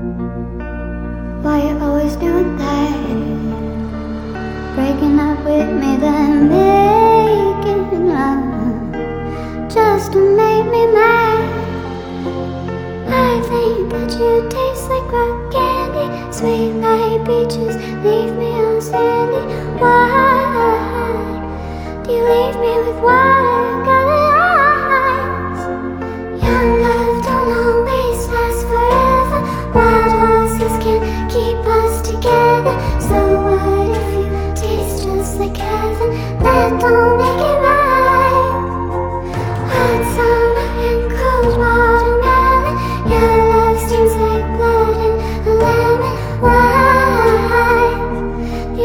Why you always doing that? Breaking up with me, then making love just to make me mad. I think that you taste like rock candy, sweet like peaches. Leave me on sandy. Why do you leave?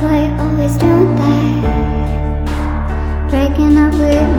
Why you always do that? Breaking up with